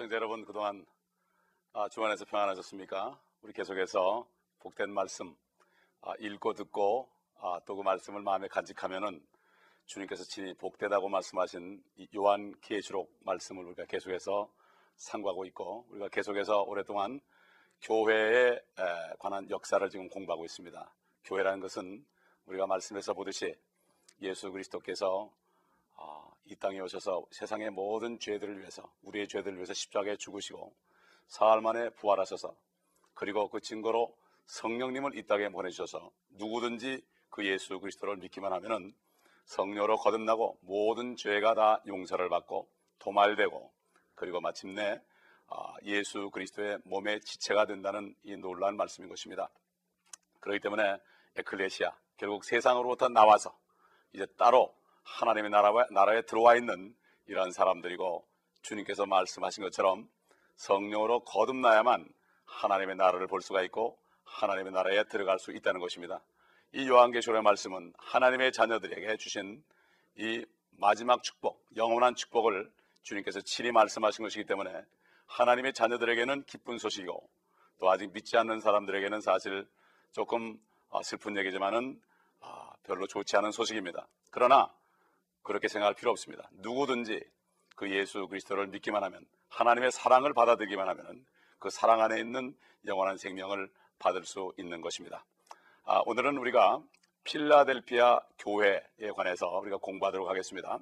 시청자 여러분 그동안 아, 주안에서 평안하셨습니까? 우리 계속해서 복된 말씀 아, 읽고 듣고 아, 또그 말씀을 마음에 간직하면은 주님께서 친히 복되다고 말씀하신 요한 계시록 말씀을 우리가 계속해서 상고하고 있고 우리가 계속해서 오랫동안 교회에 관한 역사를 지금 공부하고 있습니다. 교회라는 것은 우리가 말씀에서 보듯이 예수 그리스도께서 아, 이 땅에 오셔서 세상의 모든 죄들을 위해서 우리의 죄들을 위해서 십자가에 죽으시고 사흘 만에 부활하셔서 그리고 그 증거로 성령님을 이 땅에 보내주셔서 누구든지 그 예수 그리스도를 믿기만 하면은 성녀로 거듭나고 모든 죄가 다 용서를 받고 도말되고 그리고 마침내 아, 예수 그리스도의 몸의 지체가 된다는 이 놀라운 말씀인 것입니다. 그렇기 때문에 에클레시아 결국 세상으로부터 나와서 이제 따로 하나님의 나라에, 나라에 들어와 있는 이러한 사람들이고 주님께서 말씀하신 것처럼 성령으로 거듭나야만 하나님의 나라를 볼 수가 있고 하나님의 나라에 들어갈 수 있다는 것입니다. 이 요한계시록의 말씀은 하나님의 자녀들에게 주신 이 마지막 축복, 영원한 축복을 주님께서 친히 말씀하신 것이기 때문에 하나님의 자녀들에게는 기쁜 소식이고 또 아직 믿지 않는 사람들에게는 사실 조금 아, 슬픈 얘기지만은 아, 별로 좋지 않은 소식입니다. 그러나 그렇게 생각할 필요 없습니다. 누구든지 그 예수 그리스도를 믿기만 하면 하나님의 사랑을 받아들이기만 하면 그 사랑 안에 있는 영원한 생명을 받을 수 있는 것입니다. 아, 오늘은 우리가 필라델피아 교회에 관해서 우리가 공부하도록 하겠습니다.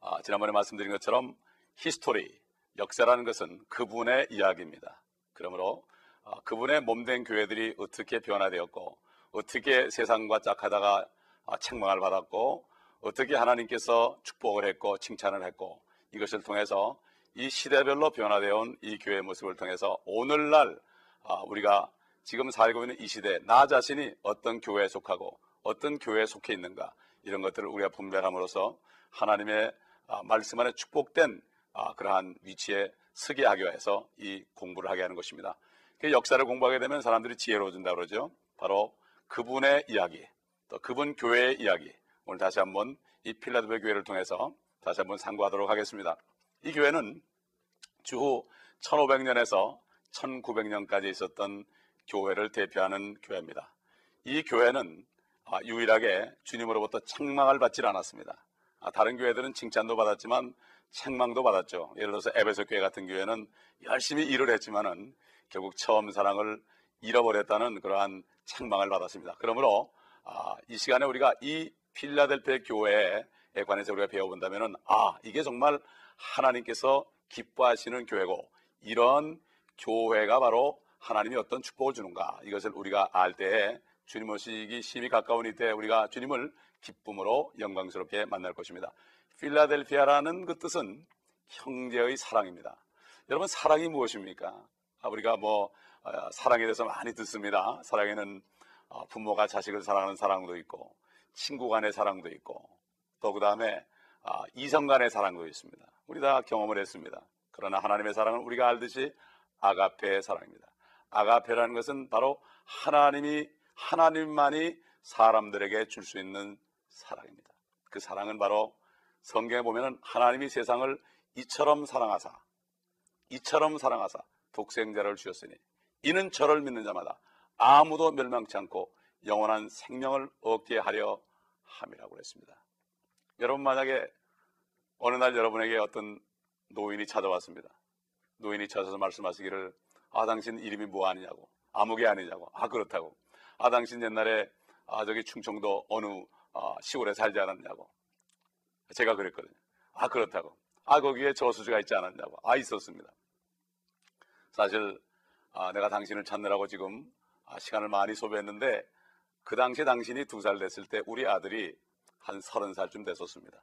아, 지난번에 말씀드린 것처럼 history, 역사라는 것은 그분의 이야기입니다. 그러므로 아, 그분의 몸된 교회들이 어떻게 변화되었고 어떻게 세상과 짝하다가 아, 책망을 받았고 어떻게 하나님께서 축복을 했고 칭찬을 했고 이것을 통해서 이 시대별로 변화되어 온 이 교회의 모습을 통해서 오늘날 아, 우리가 지금 살고 있는 이 시대 나 자신이 어떤 교회에 속하고 어떤 교회에 속해 있는가 이런 것들을 우리가 분별함으로써 하나님의 아, 말씀 안에 축복된 아, 그러한 위치에 서게 하기 위해서 이 공부를 하게 하는 것입니다. 그 역사를 공부하게 되면 사람들이 지혜로워진다 그러죠. 바로 그분의 이야기, 또 그분 교회의 이야기, 오늘 다시 한번 이 필라델피아 교회를 통해서 다시 한번 상고하도록 하겠습니다. 이 교회는 주후 1500년에서 1900년까지 있었던 교회를 대표하는 교회입니다. 이 교회는 아, 유일하게 주님으로부터 책망을 받질 않았습니다. 아, 다른 교회들은 칭찬도 받았지만 책망도 받았죠. 예를 들어서 에베소 교회 같은 교회는 열심히 일을 했지만은 결국 처음 사랑을 잃어버렸다는 그러한 책망을 받았습니다. 그러므로 아, 이 시간에 우리가 이 필라델피아 교회에 관해서 우리가 배워본다면 아 이게 정말 하나님께서 기뻐하시는 교회고 이런 교회가 바로 하나님이 어떤 축복을 주는가 이것을 우리가 알 때에 주님 오시기 심히 가까운 이때 우리가 주님을 기쁨으로 영광스럽게 만날 것입니다. 필라델피아라는 그 뜻은 형제의 사랑입니다. 여러분 사랑이 무엇입니까? 아, 우리가 뭐 어, 사랑에 대해서 많이 듣습니다. 사랑에는 어, 부모가 자식을 사랑하는 사랑도 있고 친구 간의 사랑도 있고 또 그 다음에 아, 이성 간의 사랑도 있습니다. 우리 다 경험을 했습니다. 그러나 하나님의 사랑은 우리가 알듯이 아가페의 사랑입니다. 아가페라는 것은 바로 하나님이 하나님만이 사람들에게 줄 수 있는 사랑입니다. 그 사랑은 바로 성경에 보면은 하나님이 세상을 이처럼 사랑하사 이처럼 사랑하사 독생자를 주셨으니 이는 저를 믿는 자마다 아무도 멸망치 않고 영원한 생명을 얻게 하려 함이라고 그랬습니다. 여러분 만약에 어느 날 여러분에게 어떤 노인이 찾아왔습니다. 노인이 찾아서 말씀하시기를 아 당신 이름이 뭐 아니냐고 아무개 아니냐고 아 그렇다고 아 당신 옛날에 아 저기 충청도 어느 아, 시골에 살지 않았냐고 제가 그랬거든요. 아 그렇다고 아 거기에 저수지가 있지 않았냐고 아 있었습니다. 사실 아, 내가 당신을 찾느라고 지금 아, 시간을 많이 소비했는데 그 당시 당신이 두 살 됐을 때 우리 아들이 한 서른 살쯤 됐었습니다.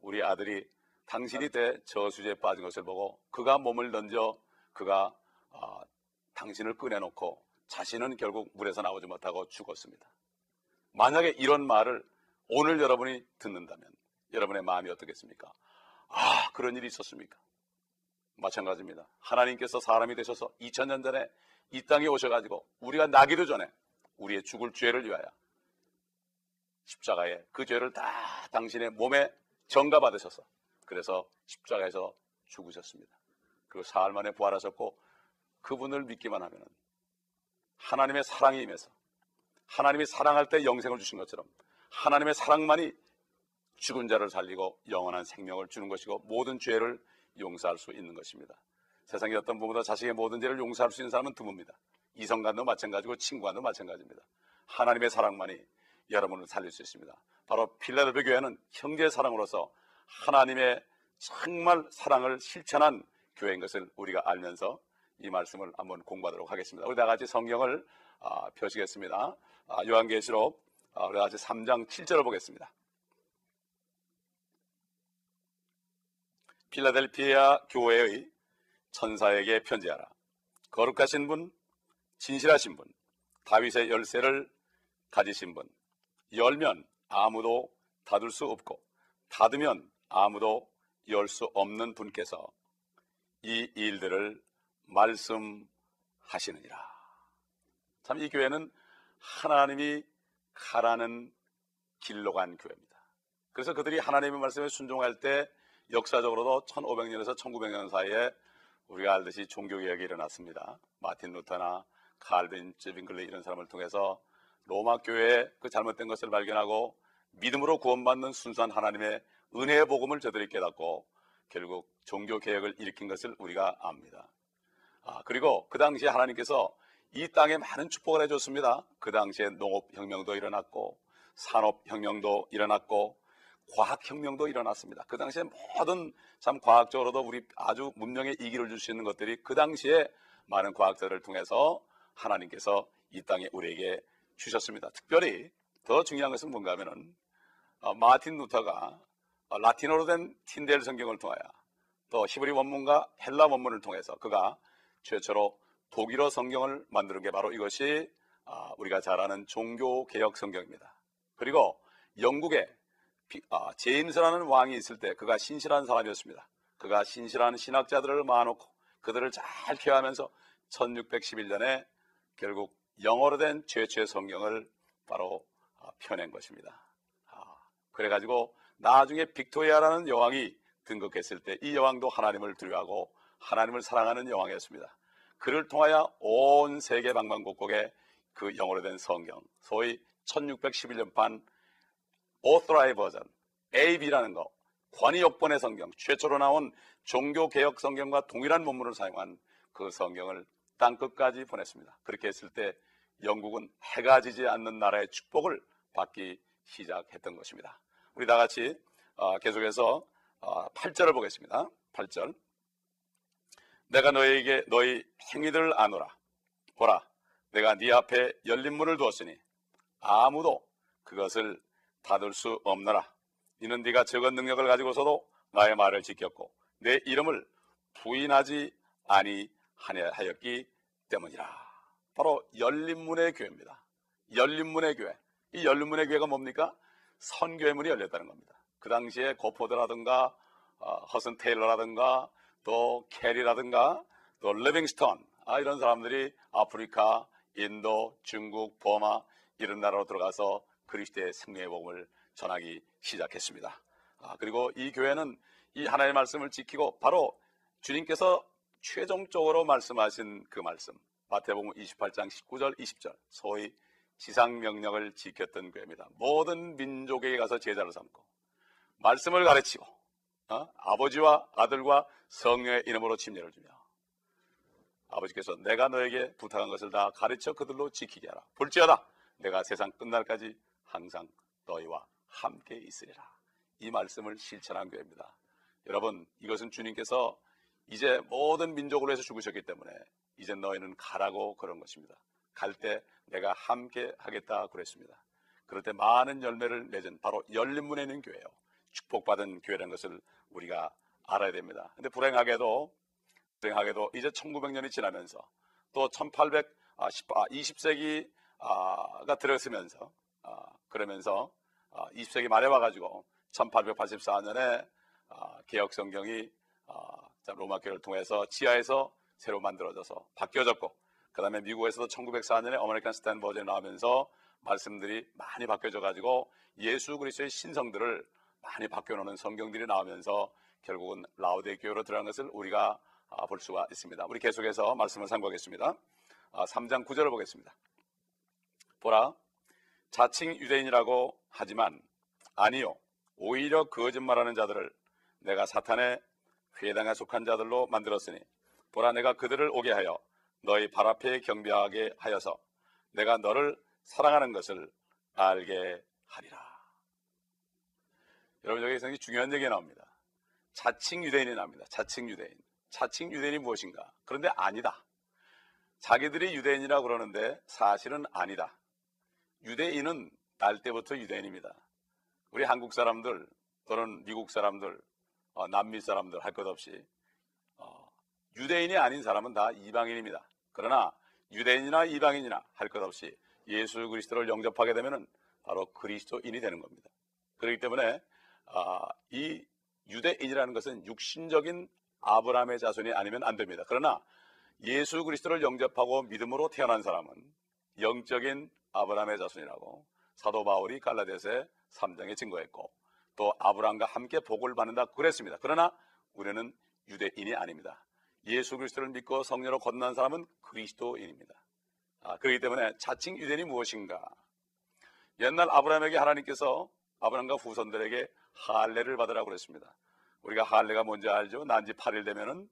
우리 아들이 당신이 때 저수지에 빠진 것을 보고 그가 몸을 던져 그가 어, 당신을 꺼내놓고 자신은 결국 물에서 나오지 못하고 죽었습니다. 만약에 이런 말을 오늘 여러분이 듣는다면 여러분의 마음이 어떻겠습니까? 아, 그런 일이 있었습니까? 마찬가지입니다. 하나님께서 사람이 되셔서 2000년 전에 이 땅에 오셔가지고 우리가 나기도 전에 우리의 죽을 죄를 위하여 십자가에 그 죄를 다 당신의 몸에 전가 받으셔서 그래서 십자가에서 죽으셨습니다. 그리고 사흘 만에 부활하셨고 그분을 믿기만 하면 하나님의 사랑이 임해서 하나님이 사랑할 때 영생을 주신 것처럼 하나님의 사랑만이 죽은 자를 살리고 영원한 생명을 주는 것이고 모든 죄를 용서할 수 있는 것입니다. 세상에 어떤 부모보다 자식의 모든 죄를 용서할 수 있는 사람은 드뭅니다. 이성간도 마찬가지고 친구간도 마찬가지입니다. 하나님의 사랑만이 여러분을 살릴 수 있습니다. 바로 필라델베 교회는 형제 사랑으로서 하나님의 정말 사랑을 실천한 교회인 것을 우리가 알면서 이 말씀을 한번 공부하도록 하겠습니다. 우리 다 같이 성경을 아, 펴시겠습니다. 아, 요한계시록 아, 우리 다 같이 3장 7절을 보겠습니다. 필라델피아 교회의 천사에게 편지하라. 거룩하신 분, 진실하신 분, 다윗의 열쇠를 가지신 분, 열면 아무도 닫을 수 없고 닫으면 아무도 열 수 없는 분께서 이 일들을 말씀하시느니라. 참 이 교회는 하나님이 가라는 길로 간 교회입니다. 그래서 그들이 하나님의 말씀에 순종할 때 역사적으로도 1500년에서 1900년 사이에 우리가 알듯이 종교개혁이 일어났습니다. 마틴 루터나 칼빈, 제빙글리 이런 사람을 통해서 로마 교회의 그 잘못된 것을 발견하고 믿음으로 구원받는 순수한 하나님의 은혜의 복음을 저들이 깨닫고 결국 종교 개혁을 일으킨 것을 우리가 압니다. 아, 그리고 그 당시에 하나님께서 이 땅에 많은 축복을 해줬습니다. 그 당시에 농업혁명도 일어났고 산업혁명도 일어났고 과학혁명도 일어났습니다. 그 당시에 모든 참 과학적으로도 우리 아주 문명의 이기를 줄 수 있는 것들이 그 당시에 많은 과학자를 통해서 하나님께서 이 땅에 우리에게 주셨습니다. 특별히 더 중요한 것은 뭔가 하면은 어, 마틴 루터가 어, 라틴어로 된 틴델 성경을 통하여 또 히브리 원문과 헬라 원문을 통해서 그가 최초로 독일어 성경을 만드는 게 바로 이것이 어, 우리가 잘 아는 종교 개혁 성경입니다. 그리고 영국에 아, 제임스라는 왕이 있을 때 그가 신실한 사람이었습니다. 그가 신실한 신학자들을 모아놓고 그들을 잘 care하면서 1611년에 결국 영어로 된 최초의 성경을 바로 아, 펴낸 것입니다. 아, 그래가지고 나중에 빅토리아라는 여왕이 등극했을 때 이 여왕도 하나님을 두려워하고 하나님을 사랑하는 여왕이었습니다. 그를 통하여 온 세계 방방곡곡에 그 영어로 된 성경, 소위 1611년판 오토라이 버전, AB라는 거, 관이역번의 성경, 최초로 나온 종교개혁 성경과 동일한 문문을 사용한 그 성경을 땅 끝까지 보냈습니다. 그렇게 했을 때 영국은 해가 지지 않는 나라의 축복을 받기 시작했던 것입니다. 우리 다 같이 어, 계속해서 8절을 어, 보겠습니다. 8절. 내가 너에게 너희 행위들을 아노라. 보라, 내가 네 앞에 열린 문을 두었으니 아무도 그것을 닫을 수 없노라. 이는 네가 적은 능력을 가지고서도 나의 말을 지켰고 내 이름을 부인하지 아니 하였기 때문이라. 바로 열린문의 교회입니다. 열린문의 교회. 이 열린문의 교회가 뭡니까? 선교의 문이 열렸다는 겁니다. 그 당시에 고포드라든가 어, 허드슨 테일러라든가 또 캐리라든가 또 리빙스턴 아, 이런 사람들이 아프리카, 인도, 중국, 버마 이런 나라로 들어가서 그리스도의 승리의 복음을 전하기 시작했습니다. 아, 그리고 이 교회는 이 하나님의 말씀을 지키고 바로 주님께서 최종적으로 말씀하신 그 말씀 마태복음 28장 19절 20절 소위 지상 명령을 지켰던 교회입니다. 모든 민족에게 가서 제자를 삼고 말씀을 가르치고 어? 아버지와 아들과 성령의 이름으로 침례를 주며 아버지께서 내가 너에게 부탁한 것을 다 가르쳐 그들로 지키게 하라. 볼지어다 내가 세상 끝날까지 항상 너희와 함께 있으리라. 이 말씀을 실천한 교회입니다. 여러분 이것은 주님께서 이제 모든 민족을 위해서 죽으셨기 때문에 이제 너희는 가라고 그런 것입니다. 갈 때 내가 함께 하겠다 그랬습니다. 그럴 때 많은 열매를 맺은 바로 열린 문에 있는 교회요. 축복받은 교회라는 것을 우리가 알아야 됩니다. 근데 불행하게도 불행하게도 이제 1900년이 지나면서 또 1800, 아, 20세기가 아, 들어서면서 아, 그러면서 아, 20세기 말에 와가지고 1884년에 아, 개혁 성경이 아, 로마 교회를 통해서 지하에서 새로 만들어져서 바뀌어졌고 그 다음에 미국에서도 1904년에 어메리칸 스탠 버전이 나오면서 말씀들이 많이 바뀌어져 가지고 예수 그리스도의 신성들을 많이 바뀌어놓는 성경들이 나오면서 결국은 라우데 교회로 들어간 것을 우리가 아, 볼 수가 있습니다. 우리 계속해서 말씀을 상고하겠습니다. 3장 9절을 보겠습니다. 보라, 자칭 유대인이라고 하지만 아니요, 오히려 거짓말하는 자들을 내가 사탄의 회당에 속한 자들로 만들었으니 보라 내가 그들을 오게 하여 너희 발 앞에 경배하게 하여서 내가 너를 사랑하는 것을 알게 하리라. 여러분 여기서 중요한 얘기가 나옵니다. 자칭 유대인이 나옵니다. 자칭 유대인. 자칭 유대인이 무엇인가? 그런데 아니다. 자기들이 유대인이라고 그러는데 사실은 아니다. 유대인은 날 때부터 유대인입니다. 우리 한국 사람들 또는 미국 사람들, 어, 남미 사람들 할 것 없이 어, 유대인이 아닌 사람은 다 이방인입니다. 그러나 유대인이나 이방인이나 할 것 없이 예수 그리스도를 영접하게 되면 바로 그리스도인이 되는 겁니다. 그렇기 때문에 아, 이 유대인이라는 것은 육신적인 아브라함의 자손이 아니면 안 됩니다. 그러나 예수 그리스도를 영접하고 믿음으로 태어난 사람은 영적인 아브라함의 자손이라고 사도 바울이 갈라디아서 3장에 증거했고 또 아브라함과 함께 복을 받는다 그랬습니다. 그러나 우리는 유대인이 아닙니다. 예수 그리스도를 믿고 성령으로 건넌 사람은 그리스도인입니다. 아, 그렇기 때문에 자칭 유대인이 무엇인가? 옛날 아브라함에게 하나님께서 아브라함과 후손들에게 할례를 받으라고 그랬습니다. 우리가 할례가 뭔지 알죠? 난지 8일 되면은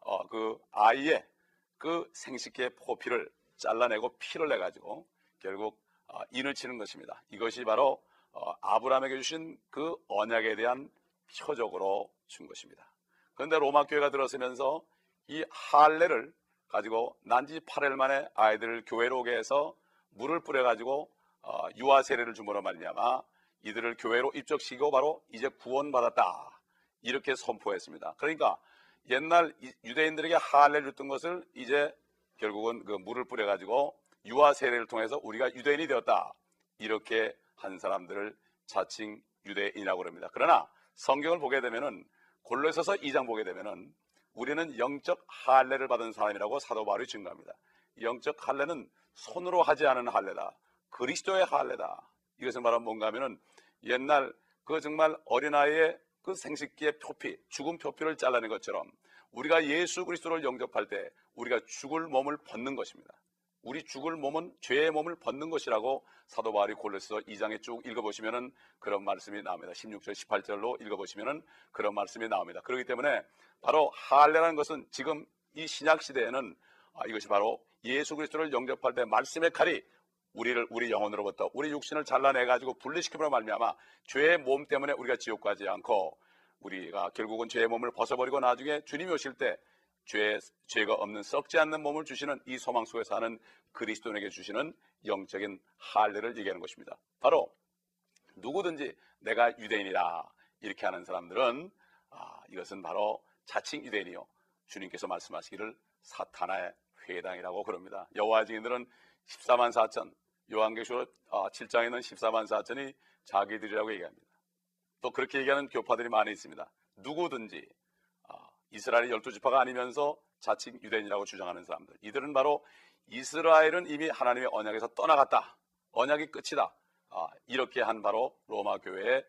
어, 그 아이의 그 생식기의 포피를 잘라내고 피를 내 가지고 결국 어, 인을 치는 것입니다. 이것이 바로 어, 아브라함에게 주신 그 언약에 대한 표적으로 준 것입니다. 그런데 로마 교회가 들어서면서 이 할례를 가지고 난지 8일 만에 아이들을 교회로 오게 해서 물을 뿌려 가지고 어, 유아 세례를 줌으로 말미암아 이들을 교회로 입적시키고 바로 이제 구원받았다. 이렇게 선포했습니다. 그러니까 옛날 유대인들에게 할례를 줬던 것을 이제 결국은 그 물을 뿌려 가지고 유아 세례를 통해서 우리가 유대인이 되었다. 이렇게 한 사람들을 자칭 유대인이라고 합니다. 그러나 성경을 보게 되면은 골로새서 2장 보게 되면은 우리는 영적 할례를 받은 사람이라고 사도 바울이 증거합니다. 영적 할례는 손으로 하지 않은 할례다. 그리스도의 할례다. 이것은 말하면 뭔가 하면은 옛날 그 정말 어린아이의 그 생식기의 표피, 죽은 표피를 잘라낸 것처럼 우리가 예수 그리스도를 영접할 때 우리가 죽을 몸을 벗는 것입니다. 우리 죽을 몸은 죄의 몸을 벗는 것이라고 사도 바울이 골로새서 2장에 쭉 읽어보시면은 그런 말씀이 나옵니다. 16절, 18절로 읽어보시면은 그런 말씀이 나옵니다. 그렇기 때문에 바로 할례라는 것은 지금 이 신약 시대에는 아, 이것이 바로 예수 그리스도를 영접할 때 말씀의 칼이 우리를 우리 영혼으로부터 우리 육신을 잘라내 가지고 분리시키므로 말미암아 죄의 몸 때문에 우리가 지옥 가지 않고 우리가 결국은 죄의 몸을 벗어버리고 나중에 주님이 오실 때 죄, 죄가 없는 썩지 않는 몸을 주시는 이 소망 속에 사는 그리스도인에게 주시는 영적인 할례를 얘기하는 것입니다. 바로 누구든지 내가 유대인이라 이렇게 하는 사람들은 아, 이것은 바로 자칭 유대인이요 주님께서 말씀하시기를 사탄의 회당이라고 그럽니다. 여호와 증인들은 14만 4천 요한계시록 7장에는 아, 14만 4천이 자기들이라고 얘기합니다. 또 그렇게 얘기하는 교파들이 많이 있습니다. 누구든지 아, 이스라엘의 열두 지파가 아니면서 자칭 유대인이라고 주장하는 사람들. 이들은 바로 이스라엘은 이미 하나님의 언약에서 떠나갔다. 언약이 끝이다. 아, 이렇게 한 바로 로마 교회의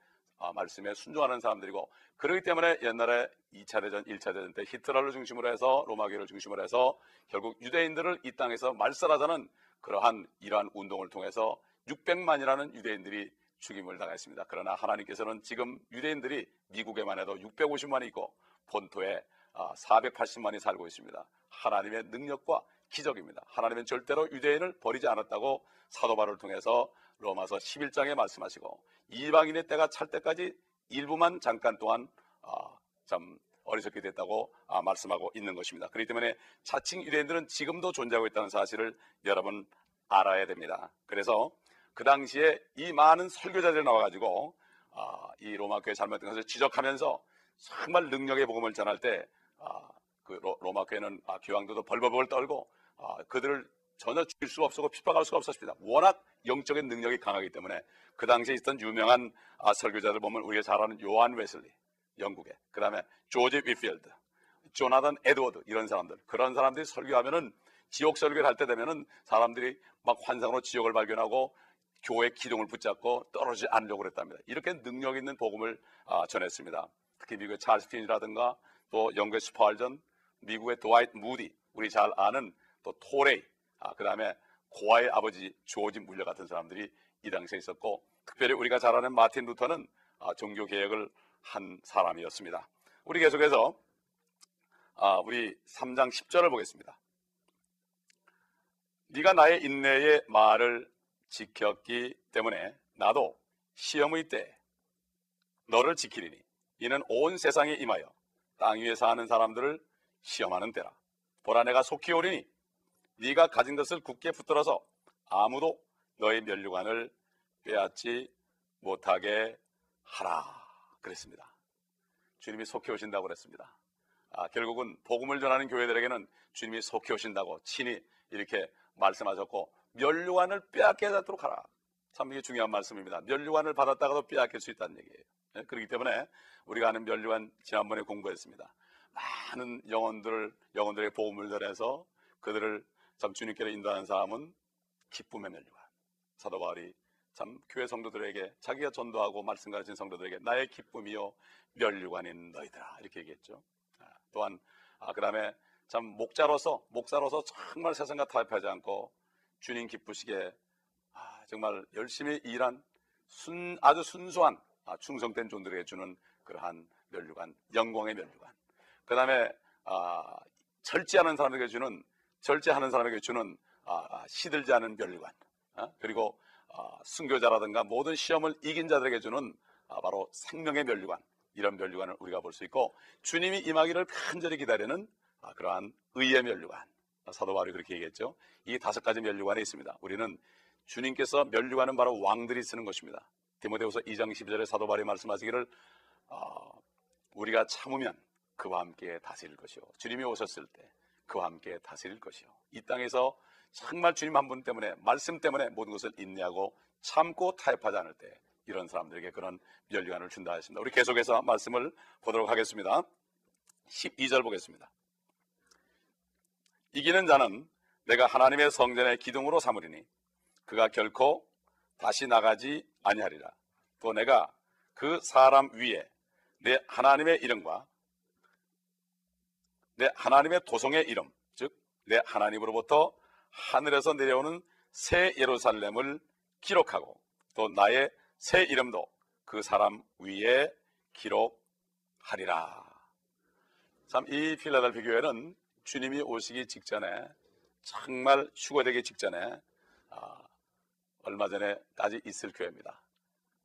말씀에 순종하는 사람들이고 그렇기 때문에 옛날에 2차 대전, 1차 대전 때 히트러를 중심으로 해서 로마 교회를 중심으로 해서 결국 유대인들을 이 땅에서 말살하자는 그러한 이러한 운동을 통해서 600만이라는 유대인들이 죽임을 당했습니다. 그러나 하나님께서는 지금 유대인들이 미국에만 해도 650만이 있고 본토에 480만이 아, 살고 있습니다. 하나님의 능력과 기적입니다. 하나님은 절대로 유대인을 버리지 않았다고 사도 바울을 통해서 로마서 11장에 말씀하시고 이방인의 때가 찰 때까지 일부만 잠깐 동안 아, 참 어리석게 됐다고 아, 말씀하고 있는 것입니다. 그렇기 때문에 자칭 유대인들은 지금도 존재하고 있다는 사실을 여러분 알아야 됩니다. 그래서 그 당시에 이 많은 설교자들이 나와가지고 아, 이 로마 교회 잘못된 것을 지적하면서 정말 능력의 복음을 전할 때그 로마 교회는 교황들도 벌벌벌 떨고 그들을 전혀 죽일 수가 없었고 핍박할 수가 없었습니다. 워낙 영적인 능력이 강하기 때문에 그 당시에 있던 유명한 설교자들 보면 우리가 잘 아는 요한 웨슬리 영국에. 그 다음에 조지 위필드, 조나단 에드워드 이런 사람들. 그런 사람들이 설교하면은 지옥 설교를 할 때 되면은 사람들이 막 환상으로 지옥을 발견하고 교회 기둥을 붙잡고 떨어지지 않으려고 그랬답니다. 이렇게 능력 있는 복음을 아, 전했습니다. 특히 미국의 찰스 핀이라든가 또 영국의 스파전 미국의 드와이트 무디, 우리 잘 아는 또 토레이, 아, 그 다음에 고아의 아버지 조지 물려 같은 사람들이 이 당시에 있었고, 특별히 우리가 잘 아는 마틴 루터는 아, 종교 개혁을 한 사람이었습니다. 우리 계속해서 아, 우리 3장 10절을 보겠습니다. 네가 나의 인내의 말을 지켰기 때문에 나도 시험의 때 너를 지키리니 이는 온 세상에 임하여 땅 위에 사는 사람들을 시험하는 때라. 보라 내가 속히 오리니 네가 가진 것을 굳게 붙들어서 아무도 너의 면류관을 빼앗지 못하게 하라. 그랬습니다. 주님이 속히 오신다고 그랬습니다. 아, 결국은 복음을 전하는 교회들에게는 주님이 속히 오신다고 친히 이렇게 말씀하셨고 면류관을 빼앗게 하도록 하라. 참 이게 중요한 말씀입니다. 면류관을 받았다가도 빼앗길 수 있다는 얘기예요. 네? 그렇기 때문에 우리가 아는 면류관 지난번에 공부했습니다. 많은 영혼들을 영혼들의 복음을 전해서 그들을 참 주님께로 인도하는 사람은 기쁨의 면류관. 사도 바울이 참 교회 성도들에게 자기가 전도하고 말씀 가르친 성도들에게 나의 기쁨이요 면류관인 너희들아 이렇게 얘기했죠. 아, 또한 아, 그다음에 참 목자로서 목사로서 정말 세상과 타협하지 않고 주님 기쁘시게 아, 정말 열심히 일한 순, 아주 순수한 아, 충성된 존들에게 주는 그러한 면류관 영광의 면류관 그 다음에 아, 절제하는 사람에게 주는 절제하는 사람에게 주는 아, 아, 시들지 않은 면류관 어? 그리고 아, 순교자라든가 모든 시험을 이긴 자들에게 주는 아, 바로 생명의 면류관 이런 면류관을 우리가 볼 수 있고 주님이 임하기를 간절히 기다리는 아, 그러한 의의 면류관. 사도 바울이 그렇게 얘기했죠. 이 다섯 가지 면류관이 있습니다. 우리는 주님께서 면류관은 바로 왕들이 쓰는 것입니다. 디모데후서 2장 12절에 사도 바울이 말씀하시기를 어, 우리가 참으면 그와 함께 다스릴 것이요. 주님이 오셨을 때 그와 함께 다스릴 것이요. 이 땅에서 정말 주님 한 분 때문에 말씀 때문에 모든 것을 인내하고 참고 타협하지 않을 때 이런 사람들에게 그런 면류관을 준다 했습니다. 우리 계속해서 말씀을 보도록 하겠습니다. 12절 보겠습니다. 이기는 자는 내가 하나님의 성전의 기둥으로 삼으리니 그가 결코 다시 나가지 아니하리라. 또 내가 그 사람 위에 내 하나님의 이름과 내 하나님의 도성의 이름, 즉 내 하나님으로부터 하늘에서 내려오는 새 예루살렘을 기록하고 또 나의 새 이름도 그 사람 위에 기록하리라. 참 이 필라델피 교회는 주님이 오시기 직전에 정말 휴거되기 직전에 아, 얼마 전에까지 있을 교회입니다.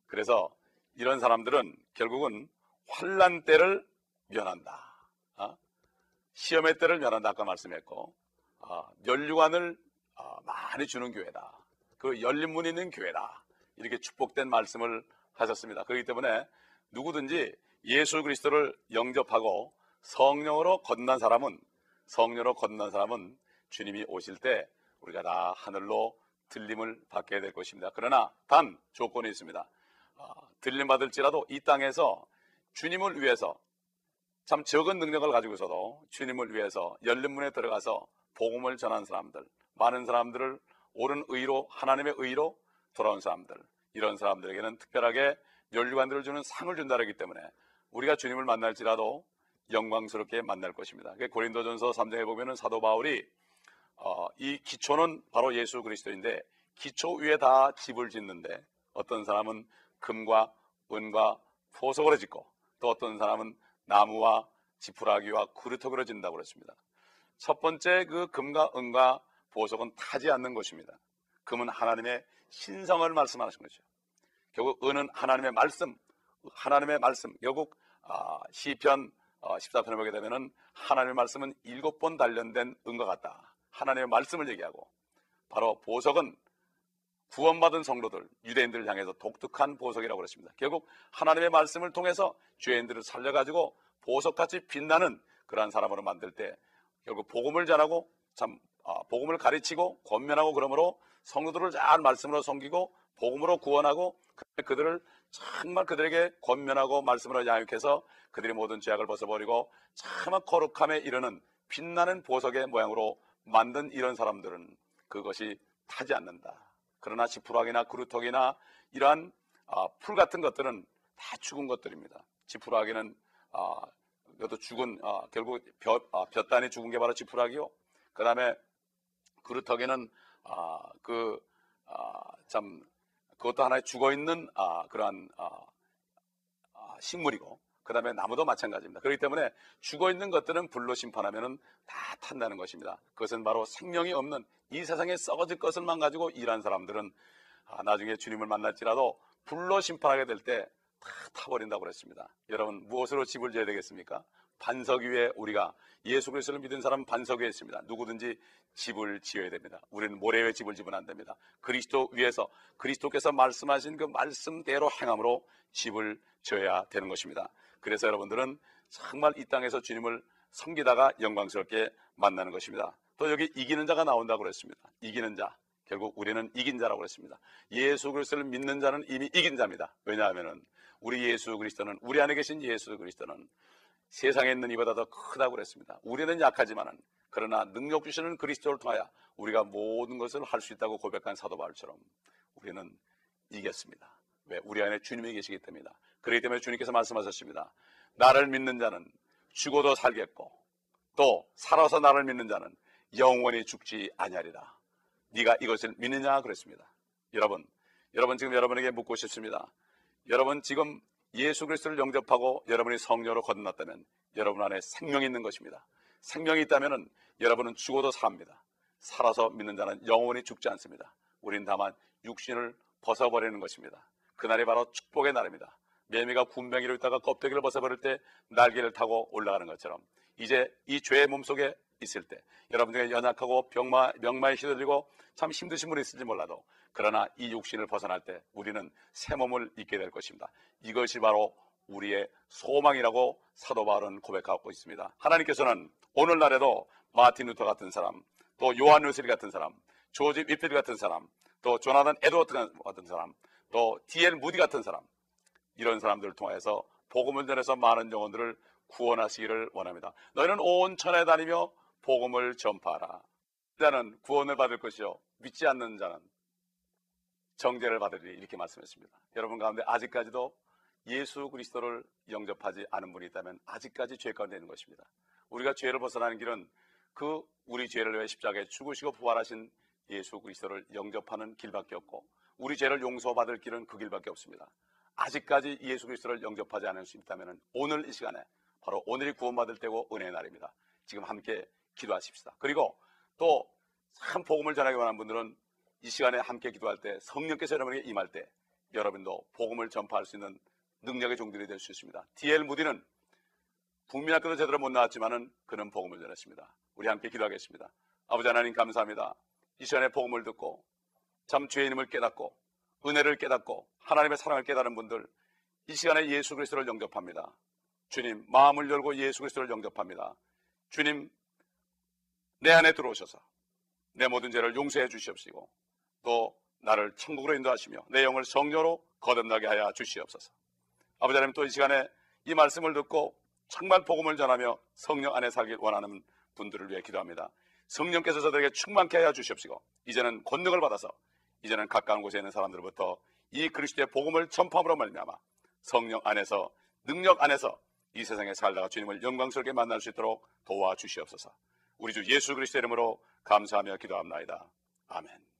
그래서 이런 사람들은 결국은 환란 때를 면한다. 어? 시험의 때를 면한다 아까 말씀했고 어, 연류관을 어, 많이 주는 교회다. 그 열린 문 있는 교회다. 이렇게 축복된 말씀을 하셨습니다. 그렇기 때문에 누구든지 예수 그리스도를 영접하고 성령으로 건넌 사람은 성령으로 건넌 사람은 주님이 오실 때 우리가 다 하늘로 들림을 받게 될 것입니다. 그러나 단 조건이 있습니다. 어, 들림 받을지라도 이 땅에서 주님을 위해서 참 적은 능력을 가지고 있어도 주님을 위해서 열린 문에 들어가서 복음을 전한 사람들, 많은 사람들을 옳은 의로 하나님의 의로 돌아온 사람들, 이런 사람들에게는 특별하게 연류관들을 주는 상을 준다기 때문에 우리가 주님을 만날지라도 영광스럽게 만날 것입니다. 고린도전서 3장에 보면은 사도 바울이 어, 이 기초는 바로 예수 그리스도인데 기초 위에 다 집을 짓는데 어떤 사람은 금과 은과 보석으로 짓고 또 어떤 사람은 나무와 지푸라기와 구르터기로 짓는다고 그랬습니다. 첫 번째 그 금과 은과 보석은 타지 않는 것입니다. 금은 하나님의 신성을 말씀하시는 거죠. 결국 은은 하나님의 말씀, 하나님의 말씀. 결국 아, 시편 14편을 어, 보게 되면은 하나님의 말씀은 일곱 번 단련된 은과 같다. 하나님의 말씀을 얘기하고 바로 보석은 구원받은 성도들, 유대인들을 향해서 독특한 보석이라고 그랬습니다. 결국 하나님의 말씀을 통해서 죄인들을 살려가지고 보석같이 빛나는 그러한 사람으로 만들 때 결국 복음을 전하고 참 아, 복음을 가르치고 권면하고 그러므로 성도들을 잘 말씀으로 섬기고 복음으로 구원하고 그들을 정말 그들에게 권면하고 말씀으로 양육해서 그들이 모든 죄악을 벗어버리고 참 거룩함에 이르는 빛나는 보석의 모양으로 만든 이런 사람들은 그것이 타지 않는다. 그러나 지푸라기나 그루터기나 이러한 아, 풀 같은 것들은 다 죽은 것들입니다. 지푸라기는 아, 이것도 죽은 아, 결국 벼, 아, 볕단이 죽은 게 바로 지푸라기요. 그 다음에 그루터기는 아, 그, 아, 참 그것도 하나의 죽어 있는 아, 그러한 아, 아, 식물이고 그 다음에 나무도 마찬가지입니다. 그렇기 때문에 죽어 있는 것들은 불로 심판하면은 다 탄다는 것입니다. 그것은 바로 생명이 없는 이 세상에 썩어질 것을만 가지고 일한 사람들은 아, 나중에 주님을 만날지라도 불로 심판하게 될 때 다 타버린다고 그랬습니다. 여러분 무엇으로 집을 지어야 되겠습니까? 반석 위에 우리가 예수 그리스도를 믿은 사람은 반석 위에 있습니다. 누구든지 집을 지어야 됩니다. 우리는 모래 위에 집을 지으면 안 됩니다. 그리스도 위에서 그리스도께서 말씀하신 그 말씀대로 행함으로 집을 지어야 되는 것입니다. 그래서 여러분들은 정말 이 땅에서 주님을 섬기다가 영광스럽게 만나는 것입니다. 또 여기 이기는 자가 나온다고 그랬습니다. 이기는 자. 결국 우리는 이긴 자라고 그랬습니다. 예수 그리스도를 믿는 자는 이미 이긴 자입니다. 왜냐하면은 우리 예수 그리스도는 우리 안에 계신 예수 그리스도는 세상에 있는 이보다 더 크다고 그랬습니다. 우리는 약하지만은 그러나 능력 주시는 그리스도를 통하여 우리가 모든 것을 할 수 있다고 고백한 사도 바울처럼 우리는 이겼습니다. 왜? 우리 안에 주님이 계시기 때문이다. 그렇기 때문에 주님께서 말씀하셨습니다. 나를 믿는 자는 죽어도 살겠고 또 살아서 나를 믿는 자는 영원히 죽지 아니하리라. 네가 이것을 믿느냐 그랬습니다. 여러분, 여러분 지금 여러분에게 묻고 싶습니다. 여러분 지금 예수 그리스도를 영접하고 여러분이 성녀로 거듭났다면 여러분 안에 생명이 있는 것입니다. 생명이 있다면 여러분은 죽어도 삽니다. 살아서 믿는 자는 영원히 죽지 않습니다. 우린 다만 육신을 벗어버리는 것입니다. 그날이 바로 축복의 날입니다. 매미가 군뱅이로 있다가 껍데기를 벗어버릴 때 날개를 타고 올라가는 것처럼 이제 이 죄의 몸속에 있을 때 여러분 중에 연약하고 병마, 명마에 시달리고 참 힘드신 분이 있을지 몰라도 그러나 이 육신을 벗어날 때 우리는 새 몸을 입게 될 것입니다. 이것이 바로 우리의 소망이라고 사도 바울은 고백하고 있습니다. 하나님께서는 오늘날에도 마틴 루터 같은 사람, 또 요한 웨슬리 같은 사람, 조지 위필드 같은 사람, 또 조나단 에드워드 같은 사람, 또 디엘 무디 같은 사람 이런 사람들을 통해서 복음을 전해서 많은 영혼들을 구원하시기를 원합니다. 너희는 온 천에 다니며 복음을 전파하라. 자는 구원을 받을 것이요 믿지 않는 자는 정죄를 받으리니 이렇게 말씀했습니다. 여러분 가운데 아직까지도 예수 그리스도를 영접하지 않은 분이 있다면 아직까지 죄 가운데 있는 것입니다. 우리가 죄를 벗어나는 길은 그 우리 죄를 위해 십자가에 죽으시고 부활하신 예수 그리스도를 영접하는 길밖에 없고 우리 죄를 용서받을 길은 그 길밖에 없습니다. 아직까지 예수 그리스도를 영접하지 않을 수 있다면 오늘 이 시간에 바로 오늘이 구원받을 때고 은혜의 날입니다. 지금 함께 기도하십시다. 그리고 또 참 복음을 전하기 원하는 분들은 이 시간에 함께 기도할 때 성령께서 여러분에게 임할 때 여러분도 복음을 전파할 수 있는 능력의 종들이 될 수 있습니다. 디엘 무디는 국민학교도 제대로 못 나왔지만은 그는 복음을 전했습니다. 우리 함께 기도하겠습니다. 아버지 하나님 감사합니다. 이 시간에 복음을 듣고 참 죄인임을 깨닫고 은혜를 깨닫고 하나님의 사랑을 깨달은 분들 이 시간에 예수 그리스도를 영접합니다. 주님 마음을 열고 예수 그리스도를 영접합니다. 주님 내 안에 들어오셔서 내 모든 죄를 용서해 주시옵시고 또 나를 천국으로 인도하시며 내 영을 성녀로 거듭나게 하여 주시옵소서. 아버지 하나님 또 이 시간에 이 말씀을 듣고 정말 복음을 전하며 성령 안에 살길 원하는 분들을 위해 기도합니다. 성령께서 저들에게 충만케 하여 주시옵시고 이제는 권능을 받아서 이제는 가까운 곳에 있는 사람들로부터 이 그리스도의 복음을 전파함으로 말미암아 성령 안에서 능력 안에서 이 세상에 살다가 주님을 영광스럽게 만날 수 있도록 도와주시옵소서. 우리 주 예수 그리스도 이름으로 감사하며 기도합나이다. 아멘.